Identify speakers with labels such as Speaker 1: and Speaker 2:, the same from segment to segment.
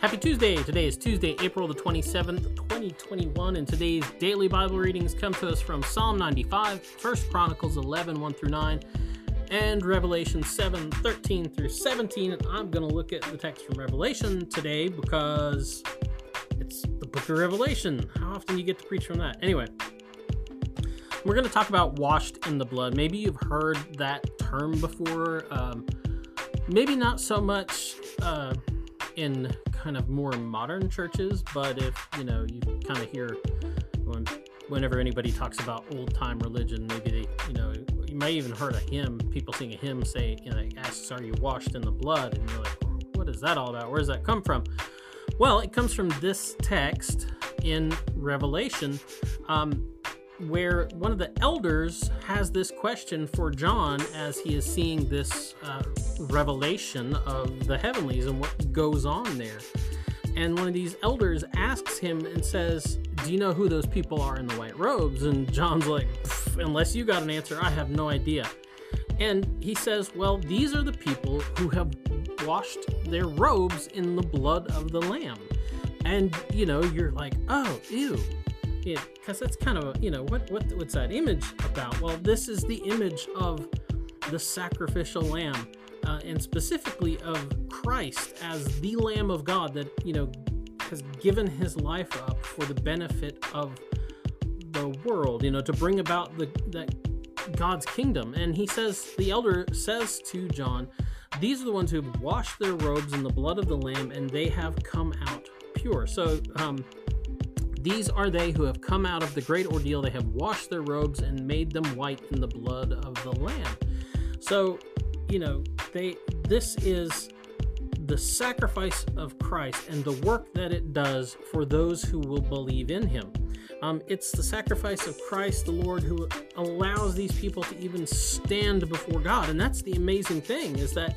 Speaker 1: Happy Tuesday! Today is Tuesday, April the 27th, 2021, and today's daily Bible readings come to us from Psalm 95, 1 Chronicles 11, 1 through 9, and Revelation 7, 13 through 17. And I'm going to look at the text from Revelation today because it's the book of Revelation. How often you get to preach from that? Anyway, we're going to talk about washed in the blood. Maybe you've heard that term before. Um, maybe not so much uh, in kind of more modern churches, but if you know, you kind of hear when, whenever anybody talks about old time religion, maybe they, you know, you may even heard a hymn, people sing a hymn say, you know, asks, Are you washed in the blood? And you're like, What is that all about? Where does that come from? Well, it comes from this text in Revelation. Um, where one of the elders has this question for John as he is seeing this uh, revelation of the heavenlies and what goes on there. And one of these elders asks him and says, Do you know who those people are in the white robes? And John's like, Unless you got an answer, I have no idea. And he says, Well, these are the people who have washed their robes in the blood of the Lamb. And, you know, you're like, Oh, ew because that's kind of you know what, what what's that image about? Well this is the image of the sacrificial lamb uh, and specifically of christ as the lamb of god that you know has given his life up for the benefit of the world you know to bring about the that god's kingdom. And he says the elder says to john these are the ones who have washed their robes in the blood of the lamb and they have come out pure. So um, these are they who have come out of the great ordeal. They have washed their robes and made them white in the blood of the Lamb. So, you know, they this is the sacrifice of Christ and the work that it does for those who will believe in Him. Um, it's the sacrifice of Christ, the Lord, who allows these people to even stand before God. And that's the amazing thing is that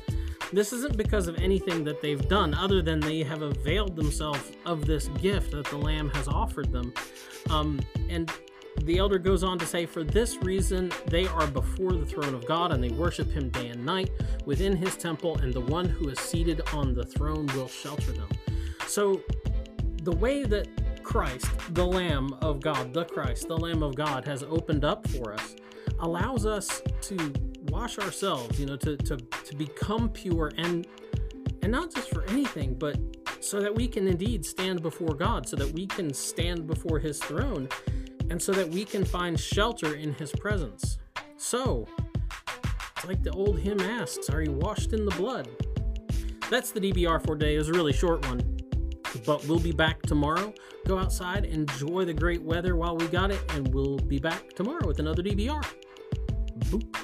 Speaker 1: this isn't because of anything that they've done, other than they have availed themselves of this gift that the Lamb has offered them. Um, and the elder goes on to say, For this reason, they are before the throne of God, and they worship him day and night within his temple, and the one who is seated on the throne will shelter them. So, the way that Christ, the Lamb of God, the Christ, the Lamb of God, has opened up for us allows us to wash ourselves, you know, to, to, to become pure and and not just for anything, but so that we can indeed stand before God, so that we can stand before his throne, and so that we can find shelter in his presence. So, it's like the old hymn asks, are you washed in the blood? That's the DBR for today. Was a really short one. But we'll be back tomorrow. Go outside, enjoy the great weather while we got it, and we'll be back tomorrow with another DBR. Boop.